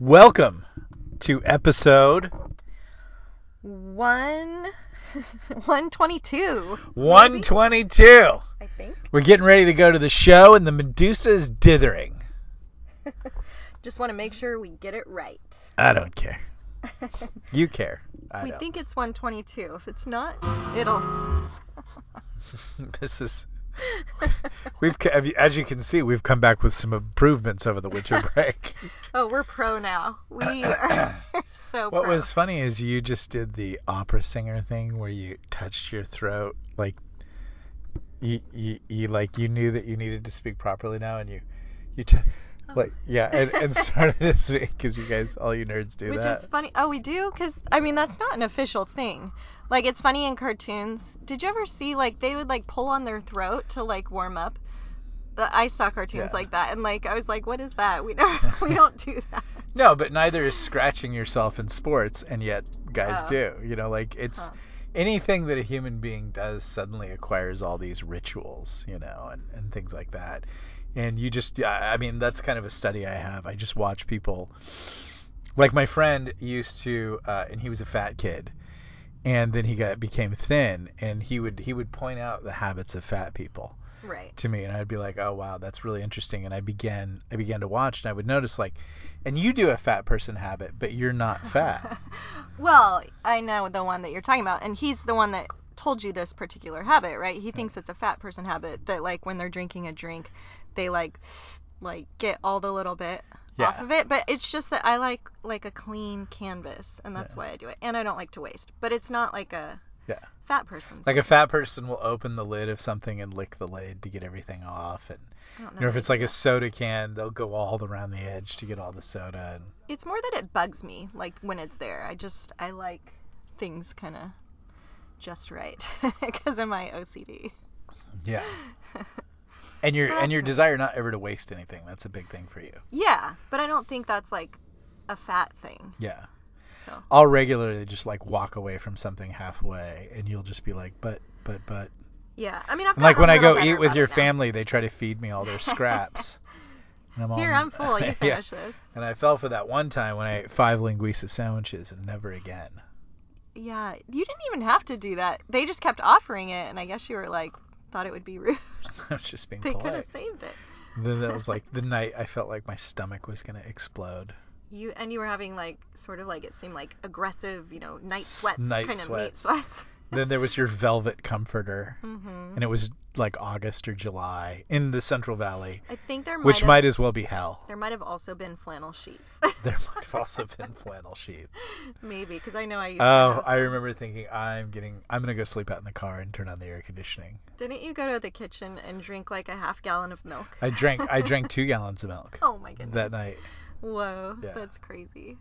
Welcome to episode One, one twenty-two. 122. I think. We're getting ready to go to the show, and the Medusa is dithering. Just want to make sure we get it right. I don't care. You care. I we don't. think it's one twenty-two. If it's not, it'll. this is. We've, c- have you- as you can see, we've come back with some improvements over the winter break. oh, we're pro now. We are so What pro. was funny is you just did the opera singer thing where you touched your throat, like you, you, you like you knew that you needed to speak properly now, and you, you, t- oh. like yeah, and, and started to speak because you guys, all you nerds do that. Which that. is funny. Oh, we do? Because, I mean, that's not an official thing. Like, it's funny in cartoons. Did you ever see, like, they would, like, pull on their throat to, like, warm up? The, I saw cartoons Yeah. like that. And, like, I was like, what is that? We, never, we don't do that. No, but neither is scratching yourself in sports, and yet guys Oh. do. You know, like it's Huh. anything that a human being does suddenly acquires all these rituals, you know, and, and things like that. And you just, I mean, that's kind of a study I have. I just watch people, like my friend used to, uh, and he was a fat kid, and then he got became thin, and he would he would point out the habits of fat people Right. to me and I'd be like, "Oh wow, that's really interesting." And I began I began to watch and I would notice like and you do a fat person habit, but you're not fat. well, I know the one that you're talking about, and he's the one that told you this particular habit, right? He thinks it's a fat person habit that like when they're drinking a drink, they like like get all the little bit off of it, but it's just that I like like a clean canvas, and that's Yeah. why I do it. And I don't like to waste, but it's not like a Yeah. fat person. Like a fat person will open the lid of something and lick the lid to get everything off and know you know if it's like a soda can, they'll go all around the edge to get all the soda and it's more that it bugs me like when it's there. I just I like things kind of just right because of my OCD. yeah. And your and your um, desire not ever to waste anything. That's a big thing for you. Yeah, but I don't think that's like a fat thing. Yeah. So I'll regularly just like walk away from something halfway and you'll just be like, "But but but yeah, I mean I've like when I go eat with your now. family, they try to feed me all their scraps. And I'm all, Here I'm full. You Yeah. finish this. And I fell for that one time when I ate five linguiça sandwiches and never again. Yeah, you didn't even have to do that. They just kept offering it, and I guess you were like thought it would be rude. I was just being they could have saved it. Then that was like the night I felt like my stomach was gonna explode. You and you were having like sort of like it seemed like aggressive, you know, night sweats, night kind of meat sweats. Then there was your velvet comforter, mhm. and it was like August or July in the Central Valley, I think there might which have, might as well be hell. there might have also been flannel sheets. There might have also been flannel sheets. Maybe because I know I used Oh, I remember thinking I'm getting I'm gonna go sleep out in the car and turn on the air conditioning. Didn't you go to the kitchen and drink like a half gallon of milk? I drank I drank two gallons of milk Oh my goodness. that night. Whoa, Yeah. that's crazy.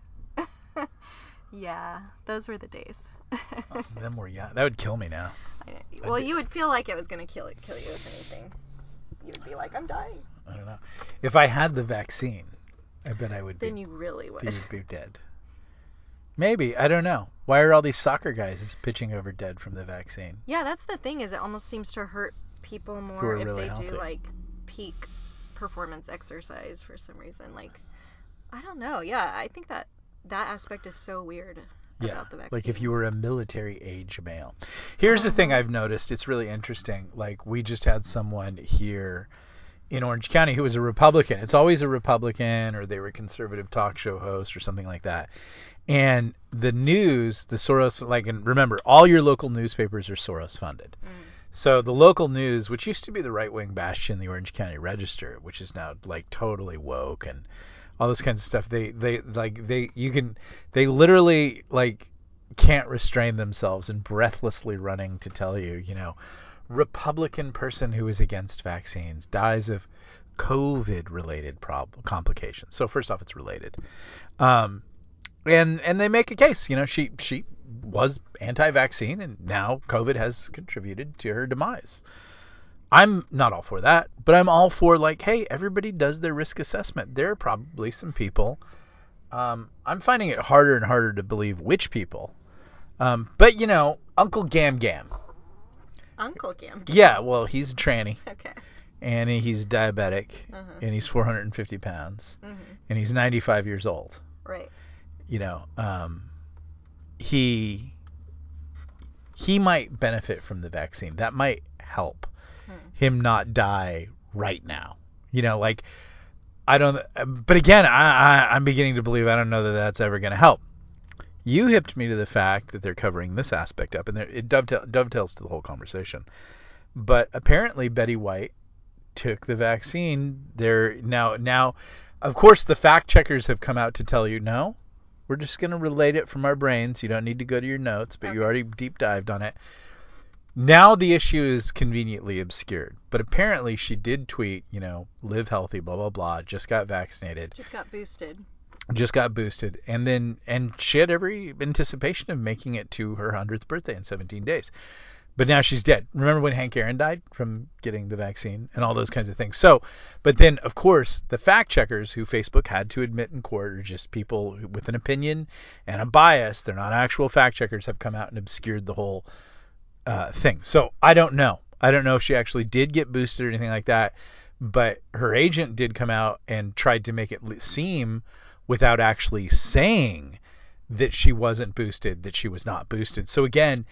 yeah, those were the days. Oh, them were young. That would kill me now. Well, you would feel like it was gonna kill kill you if anything. You would be like, I'm dying. I don't know. If I had the vaccine, I bet I would Then be. you really would. you would be dead. Maybe I don't know. Why are all these soccer guys pitching over dead from the vaccine? Yeah, that's the thing is it almost seems to hurt people more if really they healthy. do like peak performance exercise for some reason. Like, I don't know. Yeah, I think that that aspect is so weird Yeah, about the vaccine. like if you were a military age male. Here's the thing Uh-huh. I've noticed. It's really interesting. Like we just had someone here in Orange County who was a Republican. It's always a Republican or they were a conservative talk show host or something like that. And the news, the Soros, like, and remember, all your local newspapers are Soros funded. Mm. So the local news, which used to be the right wing bastion, the Orange County Register, which is now like totally woke and all this kinds of stuff, they they like they you can they literally like can't restrain themselves and breathlessly running to tell you, you know, Republican person who is against vaccines dies of COVID related prob- complications. So first off, it's related. Um, and and they make a case. You know, she she was anti-vaccine, and now COVID has contributed to her demise. I'm not all for that, but I'm all for like, hey, everybody does their risk assessment. There are probably some people. Um, I'm finding it harder and harder to believe which people. Um, but you know, Uncle Gam Gam. Uncle Gam. Yeah, well, he's a tranny, Okay. and he's diabetic, Uh-huh. and he's 450 pounds, Mhm. and he's 95 years old. Right. You know, um, he he might benefit from the vaccine. That might help. Him not die right now. You know, like I don't. But again, I, I I'm beginning to believe I don't know that that's ever going to help. You hipped me to the fact that they're covering this aspect up, and it dovetail, dovetails to the whole conversation. But apparently, Betty White took the vaccine. They're now now, of course, the fact checkers have come out to tell you no. We're just going to relate it from our brains. You don't need to go to your notes, but you already deep dived on it. Now the issue is conveniently obscured. But apparently she did tweet, you know, live healthy, blah blah blah, just got vaccinated, Just got boosted. just got boosted, and then and she had every anticipation of making it to her 100th birthday in 17 days. But now she's dead. Remember when Hank Aaron died from getting the vaccine and all those kinds of things. So, but then of course the fact checkers who Facebook had to admit in court are just people with an opinion and a bias. They're not actual fact checkers. Have come out and obscured the whole uh, thing. So I don't know. I don't know if she actually did get boosted or anything like that. But her agent did come out and tried to make it seem without actually saying that she wasn't boosted, that she was not boosted. So again,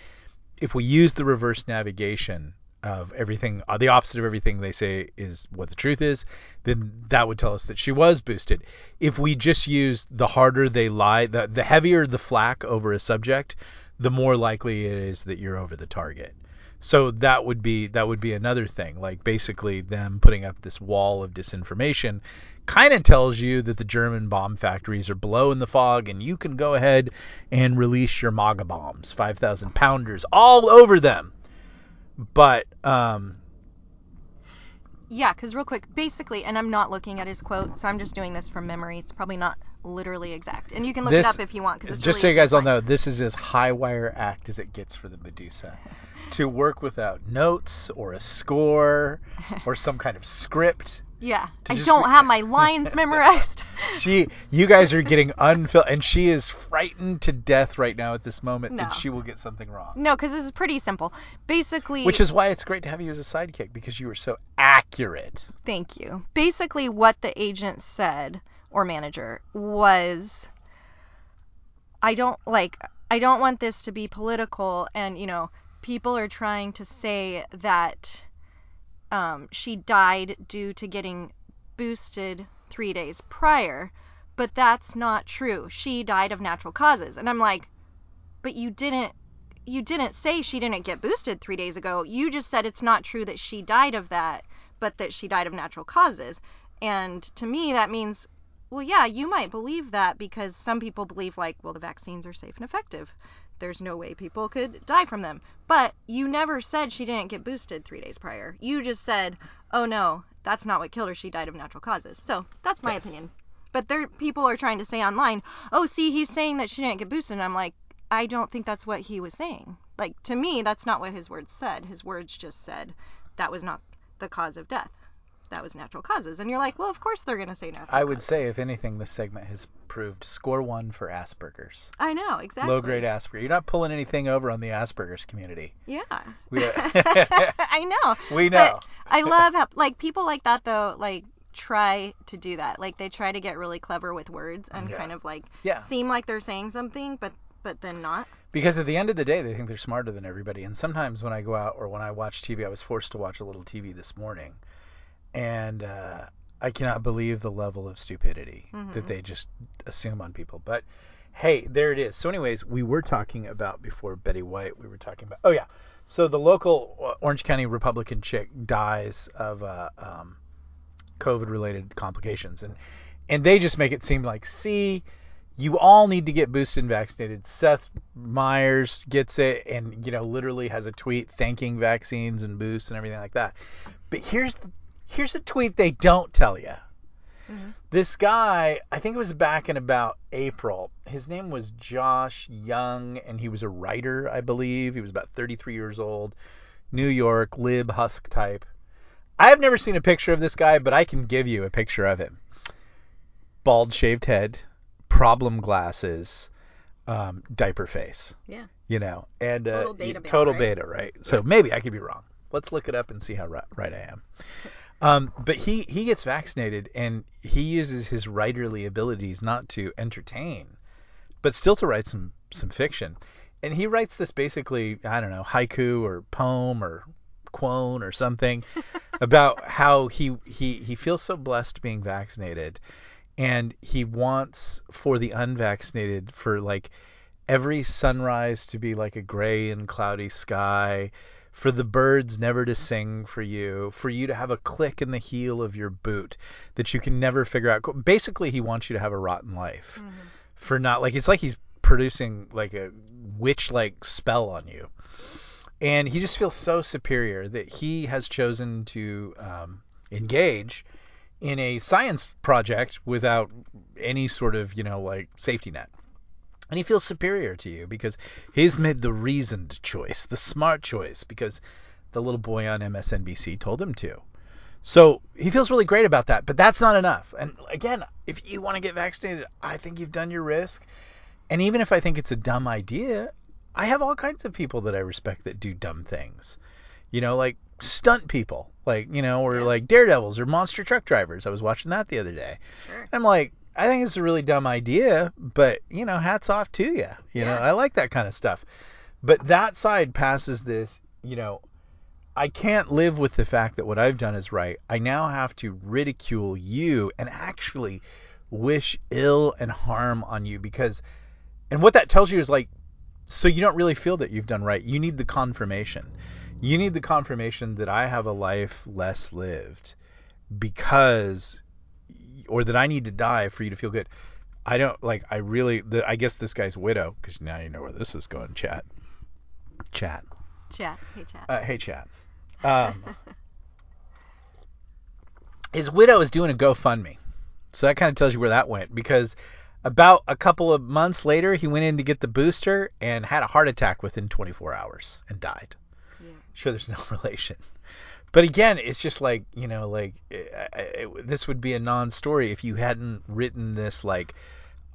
if we use the reverse navigation of everything, uh, the opposite of everything they say is what the truth is, then that would tell us that she was boosted. If we just use the harder they lie, the, the heavier the flack over a subject, the more likely it is that you're over the target. So that would be that would be another thing. Like basically them putting up this wall of disinformation kind of tells you that the German bomb factories are below in the fog and you can go ahead and release your MAGA bombs, 5,000 pounders all over them. But um, Yeah, because real quick, basically, and I'm not looking at his quote, so I'm just doing this from memory. It's probably not literally exact, and you can look This- it up if you want. Cause it's just really so you guys all know, this is as high wire act as it gets for the Medusa. to work without notes or a score or some kind of script. Yeah, I don't re- have my lines memorized. She, you guys are getting unfilled, and she is frightened to death right now at this moment No. that she will get something wrong. no, because this is pretty simple. Basically, Which is why it's great to have you as a sidekick because you are so accurate. Thank you. Basically, what the agent said or manager was I don't like I don't want this to be political and you know people are trying to say that um, she died due to getting boosted three days prior but that's not true. She died of natural causes. And i'm like but you didn't you didn't say she didn't get boosted three days ago. You just said it's not true that she died of that but that she died of natural causes. And to me that means well, yeah, you might believe that because some people believe, like, well, the vaccines are safe and effective. There's no way people could die from them. But you never said she didn't get boosted three days prior. You just said, oh no, that's not what killed her. She died of natural causes. So that's my Yes. opinion. But there, people are trying to say online, oh, see, he's saying that she didn't get boosted. And I'm like, I don't think that's what he was saying. Like, to me, that's not what his words said. His words just said that was not the cause of death. That was natural causes. And you're like, well, of course they're going to say natural I would causes. say, if anything, this segment has proved score one for Asperger's. I know, exactly. Low grade Asperger. You're not pulling anything over on the Asperger's community. Yeah. We- I know. We know. But I love how like people like that though, like try to do that. Like they try to get really clever with words and Yeah. kind of like Yeah. seem like they're saying something but but then not. Because at the end of the day, they think they're smarter than everybody. And sometimes when I go out or when I watch TV, I was forced to watch a little TV this morning, and uh, I cannot believe the level of stupidity that Mhm. they just assume on people. But hey, there it is. So, anyways, we were talking about before Betty White. We were talking about. Oh yeah. So the local uh, Orange County Republican chick dies of uh, um, COVID-related complications, and and they just make it seem like, see, you all need to get boosted and vaccinated. Seth Meyers gets it, and you know, literally has a tweet thanking vaccines and boosts and everything like that. But here's the, here's a tweet they don't tell you. Mhm. This guy, I think it was back in about April. His name was Josh Young, and he was a writer, I believe. He was about 33 years old, New York, lib husk type. I have never seen a picture of this guy, but I can give you a picture of him. Bald shaved head, problem glasses, um, diaper face. Yeah. You know, and uh, Total beta y- male, total right? beta, right? So maybe I could be wrong. Let's look it up and see how right, right I am. Um, but he he gets vaccinated and he uses his writerly abilities not to entertain, but still to write some some fiction. And he writes this basically, I don't know, haiku or poem or quote or something about how he he he feels so blessed being vaccinated and he wants for the unvaccinated for like every sunrise to be like a gray and cloudy sky for the birds never to sing for you, for you to have a click in the heel of your boot that you can never figure out. Basically, he wants you to have a rotten life. Mm-hmm. For not like it's like he's producing like a witch like spell on you and he just feels so superior that he has chosen to um, engage in a science project without any sort of you know like safety net and he feels superior to you because he's made the reasoned choice the smart choice because the little boy on MSNBC told him to so he feels really great about that but that's not enough and again if you want to get vaccinated i think you've done your risk and even if i think it's a dumb idea I have all kinds of people that I respect that do dumb things. You know, like stunt people, like you know, or like daredevils or monster truck drivers. I was watching that the other day. Sure. I'm like, I think it's a really dumb idea, but you know, hats off to you. You yeah. know, I like that kind of stuff. But that side passes this, you know, I can't live with the fact that what I've done is right. I now have to ridicule you and actually wish ill and harm on you because and what that tells you is like so you don't really feel that you've done right. You need the confirmation. You need the confirmation that I have a life less lived because or that I need to die for you to feel good. I don't like I really the, I guess this guy's widow cuz now you know where this is going, chat. Chat. Chat. Hey chat. Uh, hey chat. Um, his widow is doing a GoFundMe. So that kind of tells you where that went because about a couple of months later, he went in to get the booster and had a heart attack within 24 hours and died. Yeah. Sure, there's no relation. But again, it's just like, you know, like eh, it, it, this would be a non-story if you hadn't written this like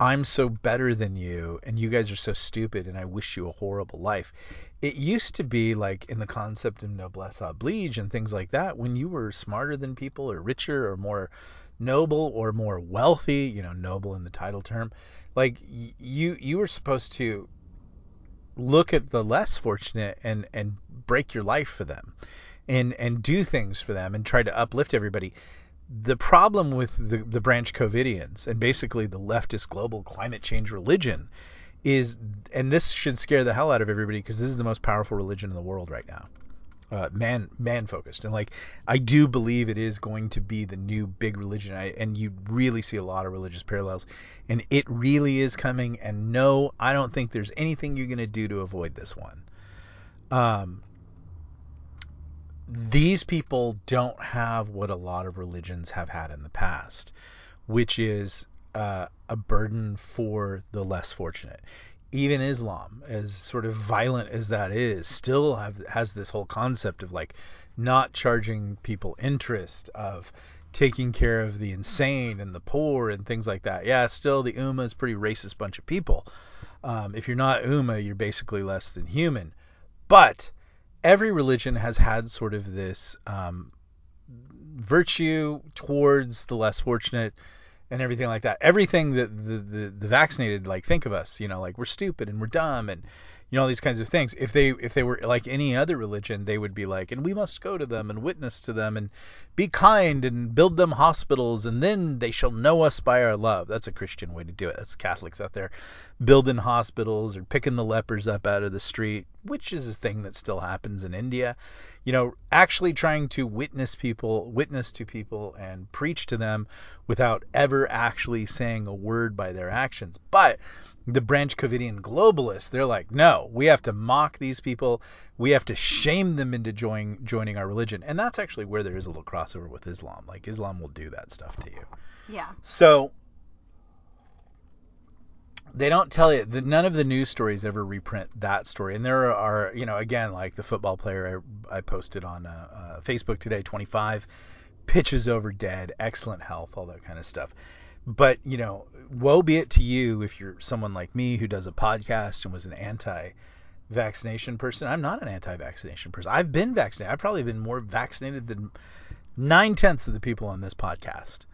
I'm so better than you and you guys are so stupid and I wish you a horrible life. It used to be like in the concept of noblesse oblige and things like that when you were smarter than people or richer or more noble or more wealthy, you know, noble in the title term, like you you were supposed to look at the less fortunate and and break your life for them and and do things for them and try to uplift everybody. The problem with the, the branch Covidians and basically the leftist global climate change religion is, and this should scare the hell out of everybody because this is the most powerful religion in the world right now uh, man man focused. And like I do believe it is going to be the new big religion. I, and you really see a lot of religious parallels. And it really is coming. And no I don't think there's anything you're going to do to avoid this one. Um these people don't have what a lot of religions have had in the past which is uh, a burden for the less fortunate even Islam, as sort of violent as that is, still have, has this whole concept of like not charging people interest, of taking care of the insane and the poor and things like that. Yeah, still the Ummah is a pretty racist bunch of people. Um, if you're not Ummah, you're basically less than human. But every religion has had sort of this um, virtue towards the less fortunate and everything like that. Everything that the, the, the vaccinated like think of us, you know, like we're stupid and we're dumb and you know these kinds of things. If they if they were like any other religion, they would be like, and we must go to them and witness to them and be kind and build them hospitals, and then they shall know us by our love. That's a Christian way to do it. That's Catholics out there building hospitals or picking the lepers up out of the street, which is a thing that still happens in India. You know, actually trying to witness people, witness to people and preach to them without ever actually saying a word by their actions. But the Branch Covidian globalists, they're like, no, we have to mock these people. We have to shame them into join, joining our religion. And that's actually where there is a little crossover with Islam. Like, Islam will do that stuff to you. Yeah. So, they don't tell you that none of the news stories ever reprint that story. And there are, you know, again, like the football player I, I posted on uh, uh, Facebook today, 25, pitches over dead, excellent health, all that kind of stuff but you know, woe be it to you if you're someone like me who does a podcast and was an anti-vaccination person. I'm not an anti-vaccination person. I've been vaccinated. I've probably been more vaccinated than nine tenths of the people on this podcast.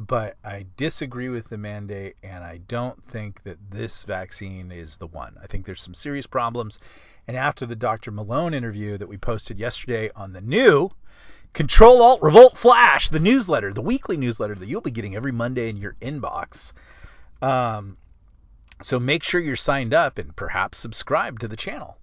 But I disagree with the mandate, and I don't think that this vaccine is the one. I think there's some serious problems. And after the Dr. Malone interview that we posted yesterday on the new Control Alt Revolt Flash, the newsletter, the weekly newsletter that you'll be getting every Monday in your inbox. Um, so make sure you're signed up and perhaps subscribe to the channel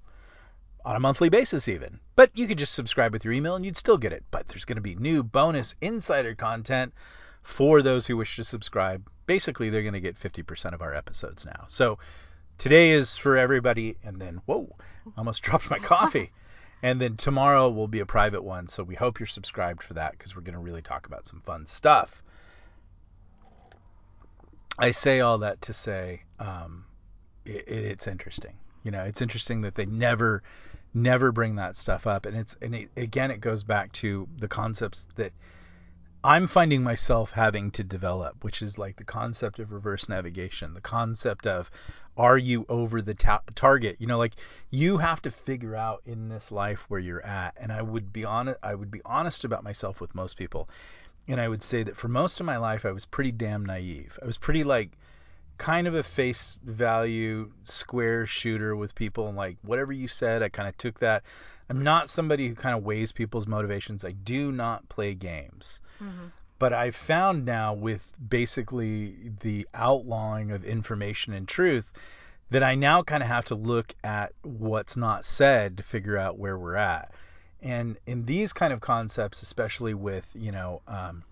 on a monthly basis even. But you could just subscribe with your email and you'd still get it. But there's going to be new bonus insider content for those who wish to subscribe. Basically, they're going to get 50% of our episodes now. So today is for everybody and then whoa, almost dropped my coffee. And then tomorrow will be a private one, so we hope you're subscribed for that because we're going to really talk about some fun stuff. I say all that to say um, it, it's interesting. You know, it's interesting that they never, never bring that stuff up, and it's and it, again, it goes back to the concepts that I'm finding myself having to develop, which is like the concept of reverse navigation, the concept of are you over the ta- target? You know, like you have to figure out in this life where you're at. And I would be honest, I would be honest about myself with most people, and I would say that for most of my life I was pretty damn naive. I was pretty like kind of a face value square shooter with people and like whatever you said I kind of took that. I'm not somebody who kind of weighs people's motivations. I do not play games. Mm-hmm. But I've found now with basically the outlawing of information and truth that I now kind of have to look at what's not said to figure out where we're at. And in these kind of concepts, especially with, you know, um,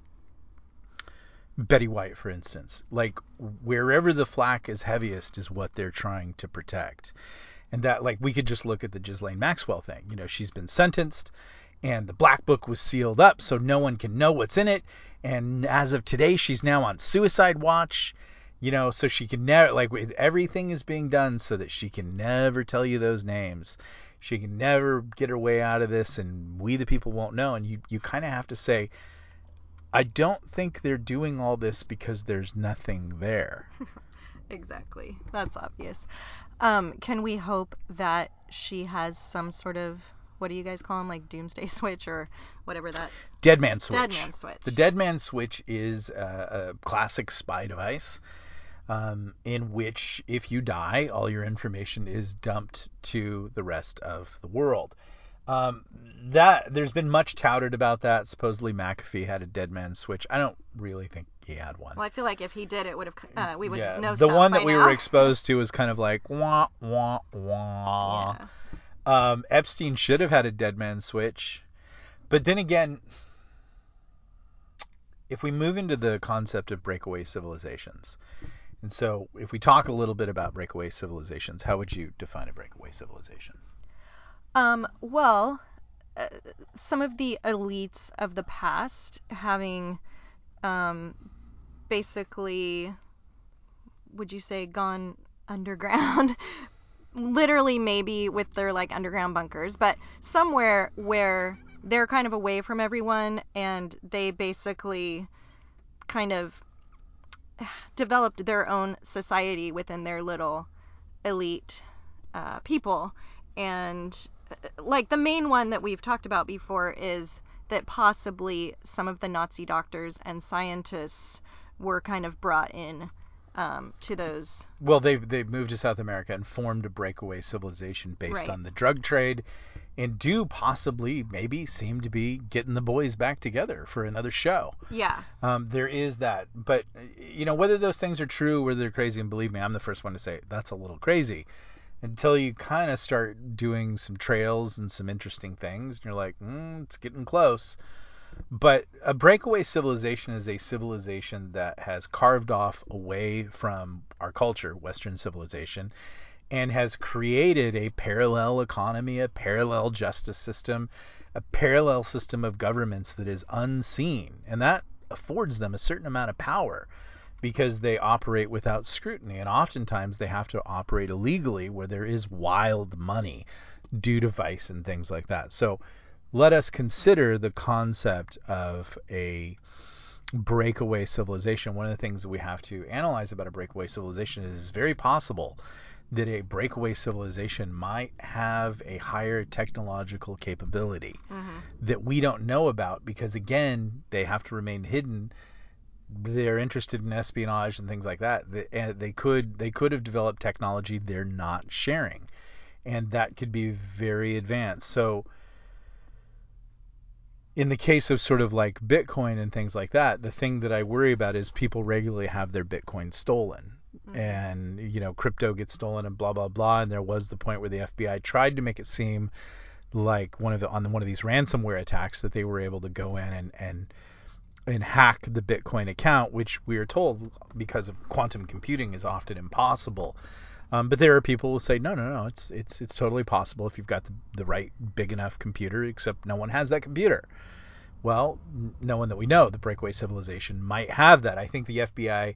Betty White, for instance, like wherever the flack is heaviest is what they're trying to protect. And that, like, we could just look at the Ghislaine Maxwell thing. You know, she's been sentenced and the black book was sealed up so no one can know what's in it. And as of today, she's now on suicide watch. You know, so she can never like everything is being done so that she can never tell you those names. She can never get her way out of this, and we the people won't know. And you you kind of have to say, I don't think they're doing all this because there's nothing there. exactly. That's obvious. Um, can we hope that she has some sort of what do you guys call them like doomsday switch or whatever that dead man switch dead man switch the dead man switch is a, a classic spy device um, in which if you die all your information is dumped to the rest of the world um, that there's been much touted about that. Supposedly McAfee had a dead man switch. I don't really think he had one. Well, I feel like if he did, it would have uh, we would yeah, know. The one that we now. were exposed to was kind of like wah wah wah. Yeah. Um, Epstein should have had a dead man switch. But then again, if we move into the concept of breakaway civilizations, and so if we talk a little bit about breakaway civilizations, how would you define a breakaway civilization? Um, well, uh, some of the elites of the past having um, basically, would you say, gone underground literally maybe with their like underground bunkers, but somewhere where they're kind of away from everyone and they basically kind of developed their own society within their little elite uh, people. And like the main one that we've talked about before is that possibly some of the Nazi doctors and scientists were kind of brought in um, to those. Well, they've they've moved to South America and formed a breakaway civilization based right. on the drug trade, and do possibly maybe seem to be getting the boys back together for another show. Yeah. Um, there is that, but you know whether those things are true, whether they're crazy, and believe me, I'm the first one to say that's a little crazy. Until you kind of start doing some trails and some interesting things, and you're like, mm, it's getting close. But a breakaway civilization is a civilization that has carved off away from our culture, Western civilization, and has created a parallel economy, a parallel justice system, a parallel system of governments that is unseen. And that affords them a certain amount of power because they operate without scrutiny. And oftentimes they have to operate illegally where there is wild money due to vice and things like that. So let us consider the concept of a breakaway civilization. One of the things that we have to analyze about a breakaway civilization is it's very possible that a breakaway civilization might have a higher technological capability Mm-hmm. that we don't know about because again they have to remain hidden they're interested in espionage and things like that they, and they could they could have developed technology they're not sharing. And that could be very advanced. So in the case of sort of like bitcoin and things like that the thing that i worry about is people regularly have their bitcoin stolen. Mhm. and you know crypto gets stolen and blah blah blah. And there was the point where the FBI tried to make it seem like one of the on one of these ransomware attacks that they were able to go in and and and hack the Bitcoin account, which we are told because of quantum computing is often impossible. Um, but there are people who say no, no, no, it's it's it's totally possible if you've got the, the right big enough computer. Except no one has that computer. Well, no one that we know, the breakaway civilization might have that. I think the FBI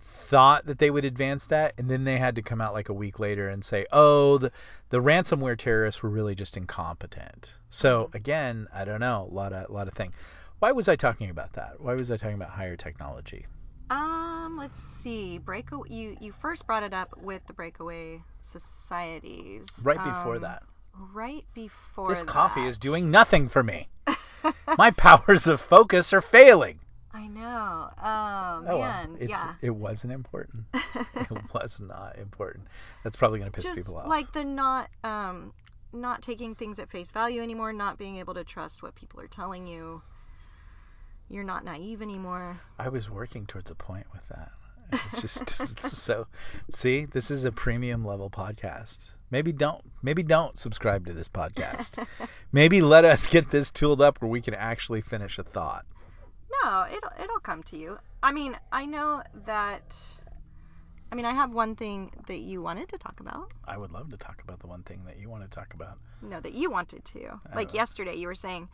thought that they would advance that, and then they had to come out like a week later and say, "Oh, the the ransomware terrorists were really just incompetent." So again, I don't know, a lot of a lot of thing. Why was I talking about that? Why was I talking about higher technology? Um, let's see. Breakaway. You you first brought it up with the breakaway societies. Right before Um, that, Right before this coffee is doing nothing for me. My powers of focus are failing. I know. Oh, Oh, well, man. it's yeah. it wasn't important. it was not important. That's probably gonna piss Just people off. like the not um not taking things at face value anymore, not being able to trust what people are telling you. You're not naive anymore. I was working towards a point with that. It's just so. See, this is a premium level podcast. Maybe don't maybe don't subscribe to this podcast. maybe let us get this tooled up where we can actually finish a thought. No, it'll it'll come to you. I mean, I know that. I mean, I have one thing that you wanted to talk about. I would love to talk about the one thing that you want to talk about. No, that you wanted to. I Like don't- yesterday, you were saying,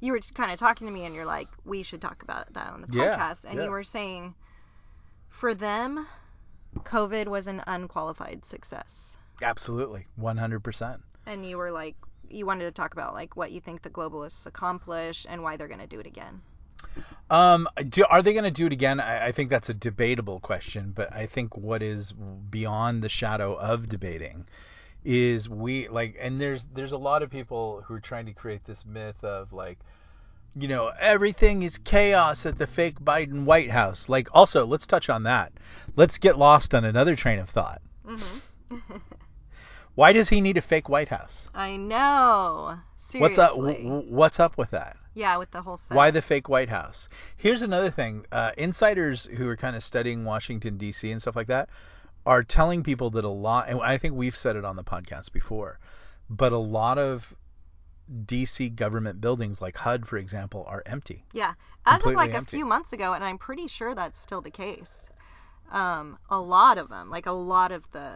you were kind of talking to me, and you're like, we should talk about that on the Yeah, podcast. And yeah. you were saying, for them, COVID was an unqualified success. Absolutely, 100%. And you were like, you wanted to talk about like what you think the globalists accomplish and why they're going to do it again. Um, do, are they going to do it again? I, I think that's a debatable question, but I think what is beyond the shadow of debating is we like, and there's there's a lot of people who are trying to create this myth of like, you know, everything is chaos at the fake Biden White House. Like, also, let's touch on that. Let's get lost on another train of thought. hmm Why does he need a fake White House? I know. Seriously. What's up? What's up with that? Yeah, with the whole set. Why the fake White House? Here's another thing. Uh, insiders who are kind of studying Washington D.C. and stuff like that are telling people that a lot, and I think we've said it on the podcast before, but a lot of D.C. government buildings, like HUD, for example, are empty. Yeah, as of like empty. a few months ago, and I'm pretty sure that's still the case. Um, a lot of them, like a lot of the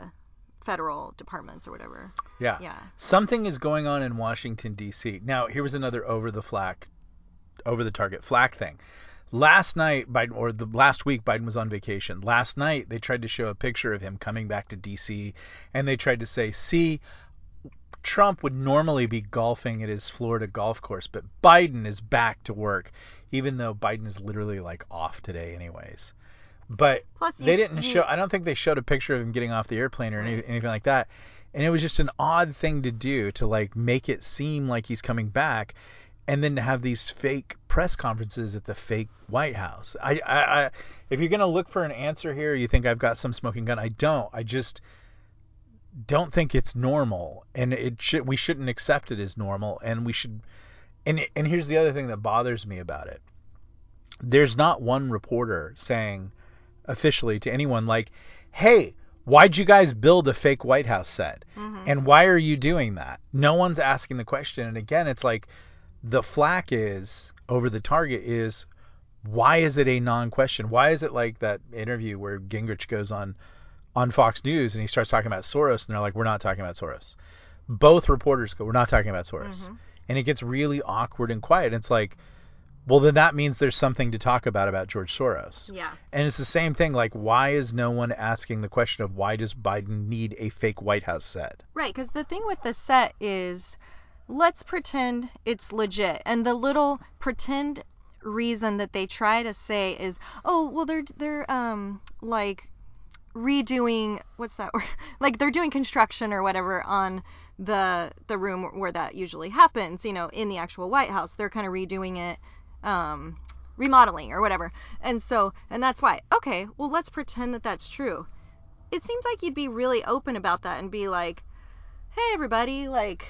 federal departments or whatever. Yeah. Yeah. Something is going on in Washington D.C. Now, here was another over the flack, over the target flack thing. Last night, Biden, or the last week, Biden was on vacation. Last night, they tried to show a picture of him coming back to D.C. and they tried to say, "See, Trump would normally be golfing at his Florida golf course, but Biden is back to work, even though Biden is literally like off today, anyways." But Plus, they didn't show. I don't think they showed a picture of him getting off the airplane or any, anything like that. And it was just an odd thing to do to like make it seem like he's coming back, and then to have these fake press conferences at the fake White House. I, I, I if you're gonna look for an answer here, you think I've got some smoking gun. I don't. I just don't think it's normal, and it should. We shouldn't accept it as normal, and we should. And and here's the other thing that bothers me about it. There's not one reporter saying officially to anyone like, "Hey, why'd you guys build a fake White House set? Mhm. And why are you doing that?" No one's asking the question. And again, it's like the flack is over the target is why is it a non-question? Why is it like that interview where Gingrich goes on on Fox News and he starts talking about Soros and they're like, "We're not talking about Soros." Both reporters go, "We're not talking about Soros." Mhm. And it gets really awkward and quiet. It's like, well, then that means there's something to talk about about George Soros. Yeah. And it's the same thing. Like, why is no one asking the question of why does Biden need a fake White House set? Right, because the thing with the set is, let's pretend it's legit, and the little pretend reason that they try to say is, oh, well, they're they're um like redoing what's that word? like they're doing construction or whatever on the the room where that usually happens, you know, in the actual White House. They're kind of redoing it um remodeling or whatever. And so and that's why. Okay, well let's pretend that that's true. It seems like you'd be really open about that and be like, "Hey everybody, like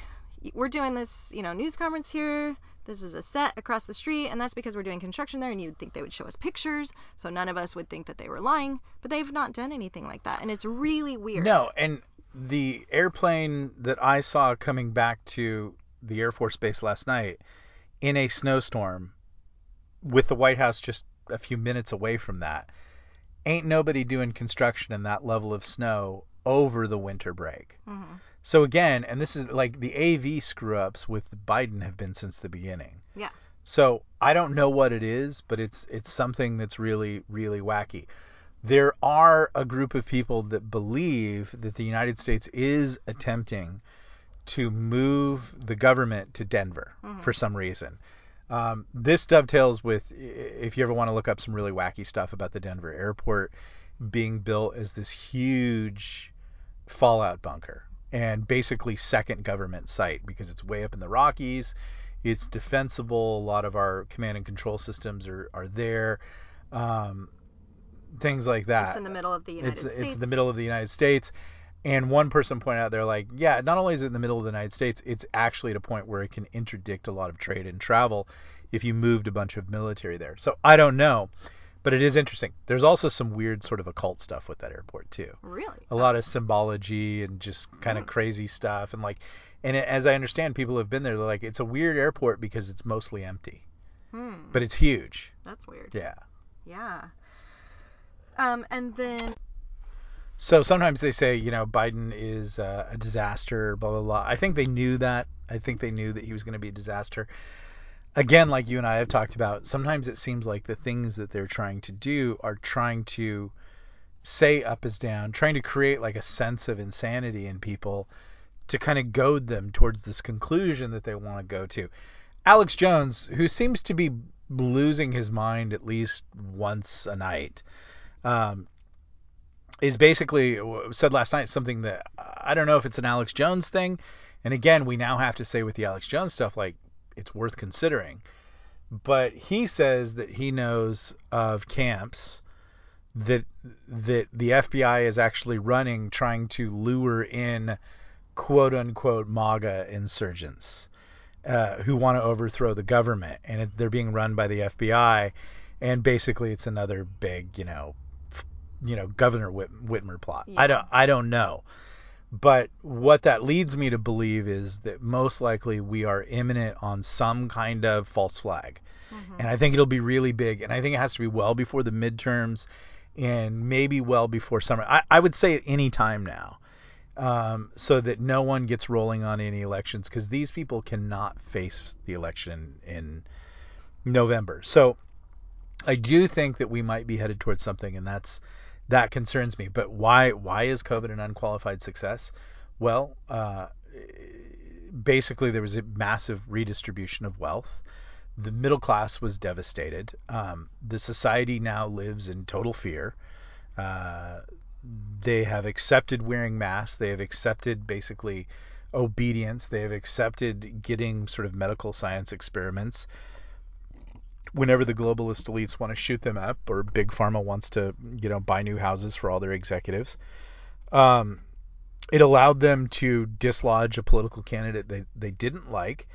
we're doing this, you know, news conference here. This is a set across the street, and that's because we're doing construction there. And you'd think they would show us pictures, so none of us would think that they were lying. But they've not done anything like that, and it's really weird. No, and the airplane that I saw coming back to the Air Force Base last night in a snowstorm with the White House just a few minutes away from that. Ain't nobody doing construction in that level of snow over the winter break. Mm-hmm. So again, and this is like the AV screw ups with Biden have been since the beginning. Yeah. So I don't know what it is, but it's it's something that's really really wacky. There are a group of people that believe that the United States is attempting to move the government to Denver Mhm. for some reason. Um, this dovetails with if you ever want to look up some really wacky stuff about the Denver airport being built as this huge fallout bunker and basically second government site because it's way up in the Rockies. It's defensible. A lot of our command and control systems are, are there. Um, things like that. It's in the middle of the United it's States. it's the middle of the United States. And one person pointed out they're like, yeah, not only is it in the middle of the United States, it's actually at a point where it can interdict a lot of trade and travel if you moved a bunch of military there. So I don't know, but it is interesting. There's also some weird sort of occult stuff with that airport too. Really? A lot of symbology and just kind of Hmm. crazy stuff and like and it, as I understand people have been there they're like it's a weird airport because it's mostly empty, Hmm. but it's huge. That's weird. Yeah. Yeah. Um, and then So sometimes they say, you know, Biden is uh, a disaster, blah blah blah. I think they knew that. I think they knew that he was going to be a disaster. Again, like you and I have talked about, sometimes it seems like the things that they're trying to do are trying to say up is down, trying to create like a sense of insanity in people to kind of goad them towards this conclusion that they want to go to. Alex Jones, who seems to be losing his mind at least once a night, um, is basically said last night something that I don't know if it's an Alex Jones thing. And again, we now have to say with the Alex Jones stuff, like it's worth considering. But he says that he knows of camps that that the FBI is actually running, trying to lure in quote unquote MAGA insurgents uh, who want to overthrow the government, and it, they're being run by the FBI. And basically, it's another big, you know, you know, Governor Whit- Whitmer plot. I don't, I don't know. But what that leads me to believe is that most likely we are imminent on some kind of false flag. Mhm. And I think it'll be really big. And I think it has to be well before the midterms and maybe well before summer. I, I would say at any time now. Um, so that no one gets rolling on any elections because these people cannot face the election in November. So I do think that we might be headed towards something, and that's that concerns me. But why why is COVID an unqualified success? Well, uh, basically there was a massive redistribution of wealth. The middle class was devastated. Um, the society now lives in total fear. Uh, they have accepted wearing masks. They have accepted basically obedience. They have accepted getting sort of medical science experiments whenever the globalist elites want to shoot them up or big pharma wants to you know buy new houses for all their executives um, it allowed them to dislodge a political candidate they, they didn't like.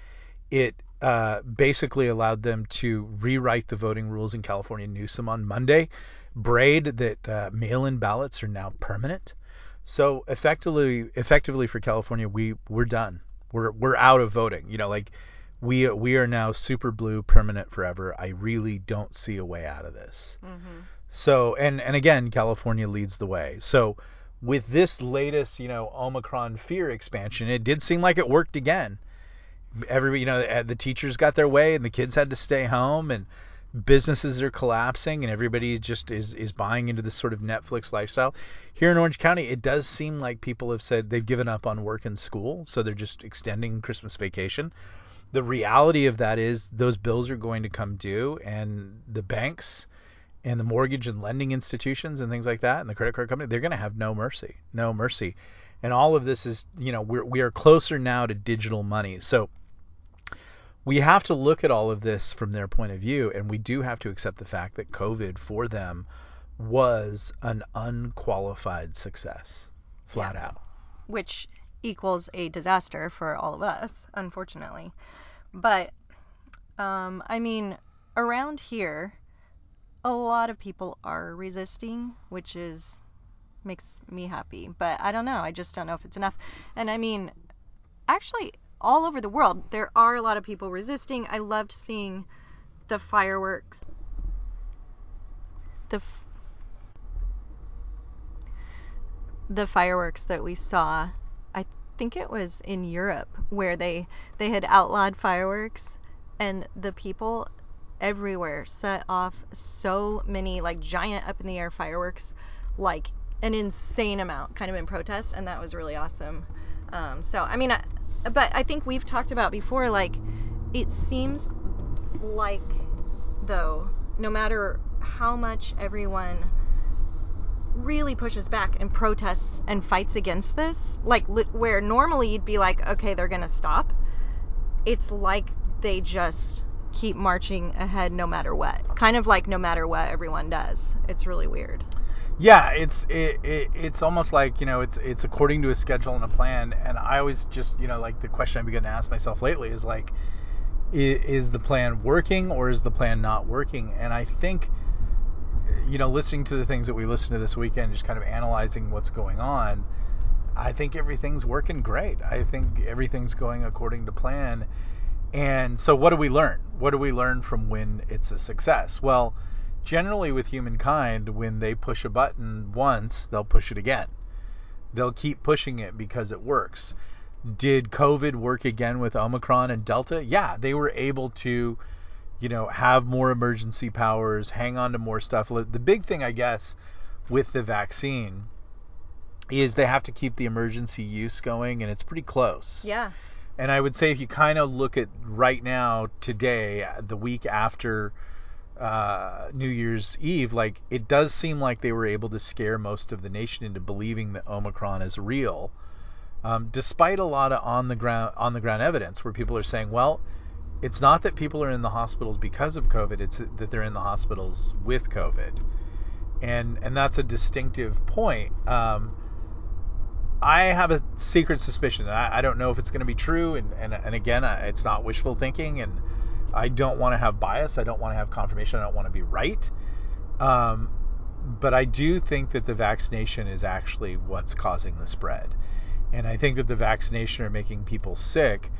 It uh, basically allowed them to rewrite the voting rules in California Newsom on Monday braid that uh, mail-in ballots are now permanent. So effectively effectively for California we we're done. We're we're out of voting you know like we we are now super blue permanent forever. I really don't see a way out of this. Mhm. So and and again, California leads the way. So with this latest, you know, Omicron fear expansion, it did seem like it worked again. Every you know, uh, the teachers got their way and the kids had to stay home and businesses are collapsing and everybody just is is buying into this sort of Netflix lifestyle. Here in Orange County, it does seem like people have said they've given up on work and school, so they're just extending Christmas vacation the reality of that is those bills are going to come due and the banks and the mortgage and lending institutions and things like that and the credit card company they're going to have no mercy no mercy. And all of this is you know we're, we are closer now to digital money. So we have to look at all of this from their point of view and we do have to accept the fact that covid for them was an unqualified success flat Yeah. out. Which equals a disaster for all of us, unfortunately. But um, I mean, around here, a lot of people are resisting, which is makes me happy. But I don't know. I just don't know if it's enough. And I mean, actually, all over the world, there are a lot of people resisting. I loved seeing the fireworks. The f- the fireworks that we saw. Think it was in Europe where they they had outlawed fireworks and the people everywhere set off so many like giant up in the air fireworks like an insane amount kind of in protest and that was really awesome. Um, so I mean I, but I think we've talked about before like it seems like though no matter how much everyone really pushes back and protests and fights against this, like li- where normally you'd be like, okay, they're gonna stop. It's like they just keep marching ahead no matter what. Kind of like no matter what everyone does. It's really weird. yeah it's it, it it's almost like you know it's it's according to a schedule and a plan and i always just you know like the question i've begun to ask myself lately is like i- is the plan working or is the plan not working and i think you know listening to the things that we listened to this weekend just kind of analyzing what's going on i think everything's working great. I think everything's going according to plan. And so what do we learn? What do we learn from when it's a success? Well generally with humankind when they push a button once they'll push it again. They'll keep pushing it because it works. Did covid work again with omicron and delta? Yeah they were able to you know have more emergency powers hang on to more stuff. The big thing i guess with the vaccine is they have to keep the emergency use going and it's pretty close. Yeah. and I would say if you kind of look at right now, today, the week after uh, New Year's Eve, like it does seem like they were able to scare most of the nation into believing that Omicron is real, um, despite a lot of on the ground on the ground evidence where people are saying, well, it's not that people are in the hospitals because of COVID; it's that they're in the hospitals with COVID, and and that's a distinctive point. Um, I have a secret suspicion. I, I don't know if it's going to be true, and and, and again, I, it's not wishful thinking, and I don't want to have bias. I don't want to have confirmation. I don't want to be right. Um, but I do think that the vaccination is actually what's causing the spread, and I think that the vaccination are making people sick.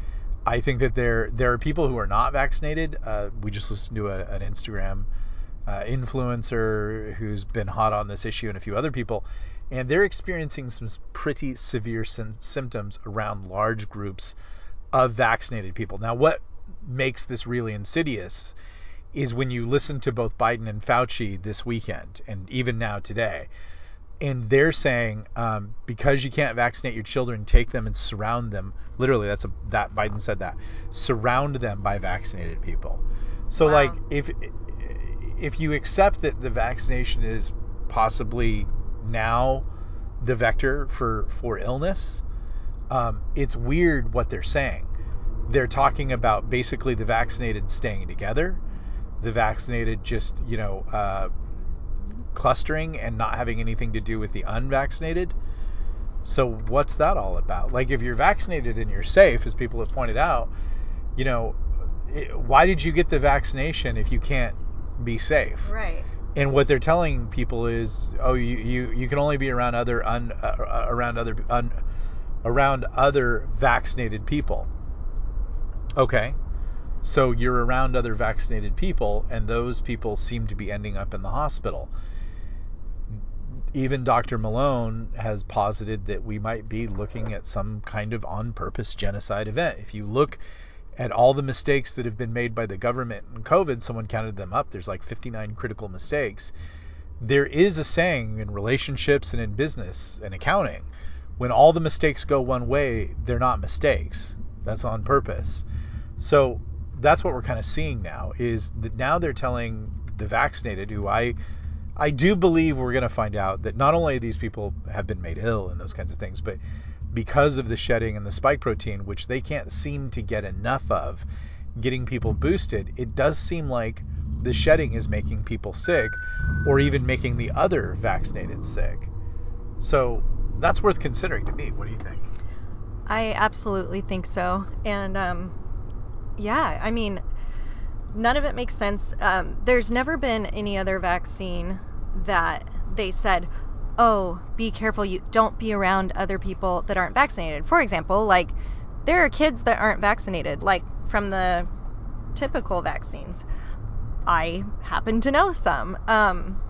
I think that there there are people who are not vaccinated. Uh, we just listened to a, an Instagram uh, influencer who's been hot on this issue and a few other people, and they're experiencing some pretty severe sym- symptoms around large groups of vaccinated people. Now, what makes this really insidious is when you listen to both Biden and Fauci this weekend, and even now today, and they're saying um, because you can't vaccinate your children, take them and surround them. Literally, that's a that Biden said that. Surround them by vaccinated people. So Wow. like if if you accept that the vaccination is possibly now the vector for for illness, um, it's weird what they're saying. They're talking about basically the vaccinated staying together, the vaccinated just you know uh, clustering and not having anything to do with the unvaccinated. So what's that all about? Like if you're vaccinated and you're safe, as people have pointed out, you know, it, why did you get the vaccination if you can't be safe? Right. And what they're telling people is, oh, you you, you can only be around other un, uh, around other un, around other vaccinated people. Okay. So you're around other vaccinated people and those people seem to be ending up in the hospital. Even Dr. Malone has posited that we might be looking at some kind of on purpose genocide event. If you look at all the mistakes that have been made by the government in COVID, someone counted them up. There's like 59 critical mistakes. There is a saying in relationships and in business and accounting when all the mistakes go one way, they're not mistakes. That's on purpose. So that's what we're kind of seeing now is that now they're telling the vaccinated, who I I do believe we're going to find out that not only these people have been made ill and those kinds of things, but because of the shedding and the spike protein, which they can't seem to get enough of, getting people boosted, it does seem like the shedding is making people sick or even making the other vaccinated sick. So that's worth considering to me. What do you think? I absolutely think so. And um, yeah, I mean, none of it makes sense. Um, there's never been any other vaccine that they said, oh, be careful, you don't be around other people that aren't vaccinated. For example, like there are kids that aren't vaccinated, like from the typical vaccines. I happen to know some. Um,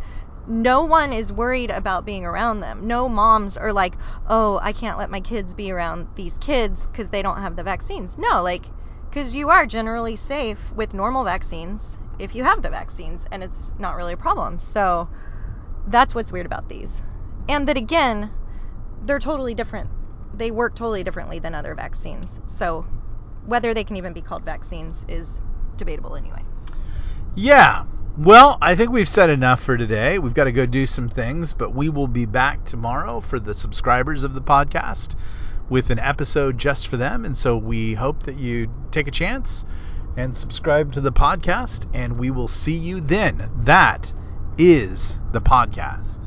no one is worried about being around them. No moms are like, oh, I can't let my kids be around these kids because they don't have the vaccines. No, like, because you are generally safe with normal vaccines if you have the vaccines and it's not really a problem. So that's what's weird about these. And that again, they're totally different. They work totally differently than other vaccines. So whether they can even be called vaccines is debatable anyway. Yeah. Well, I think we've said enough for today. We've got to go do some things, but we will be back tomorrow for the subscribers of the podcast with an episode just for them. And so we hope that you take a chance and subscribe to the podcast, and we will see you then. That is the podcast.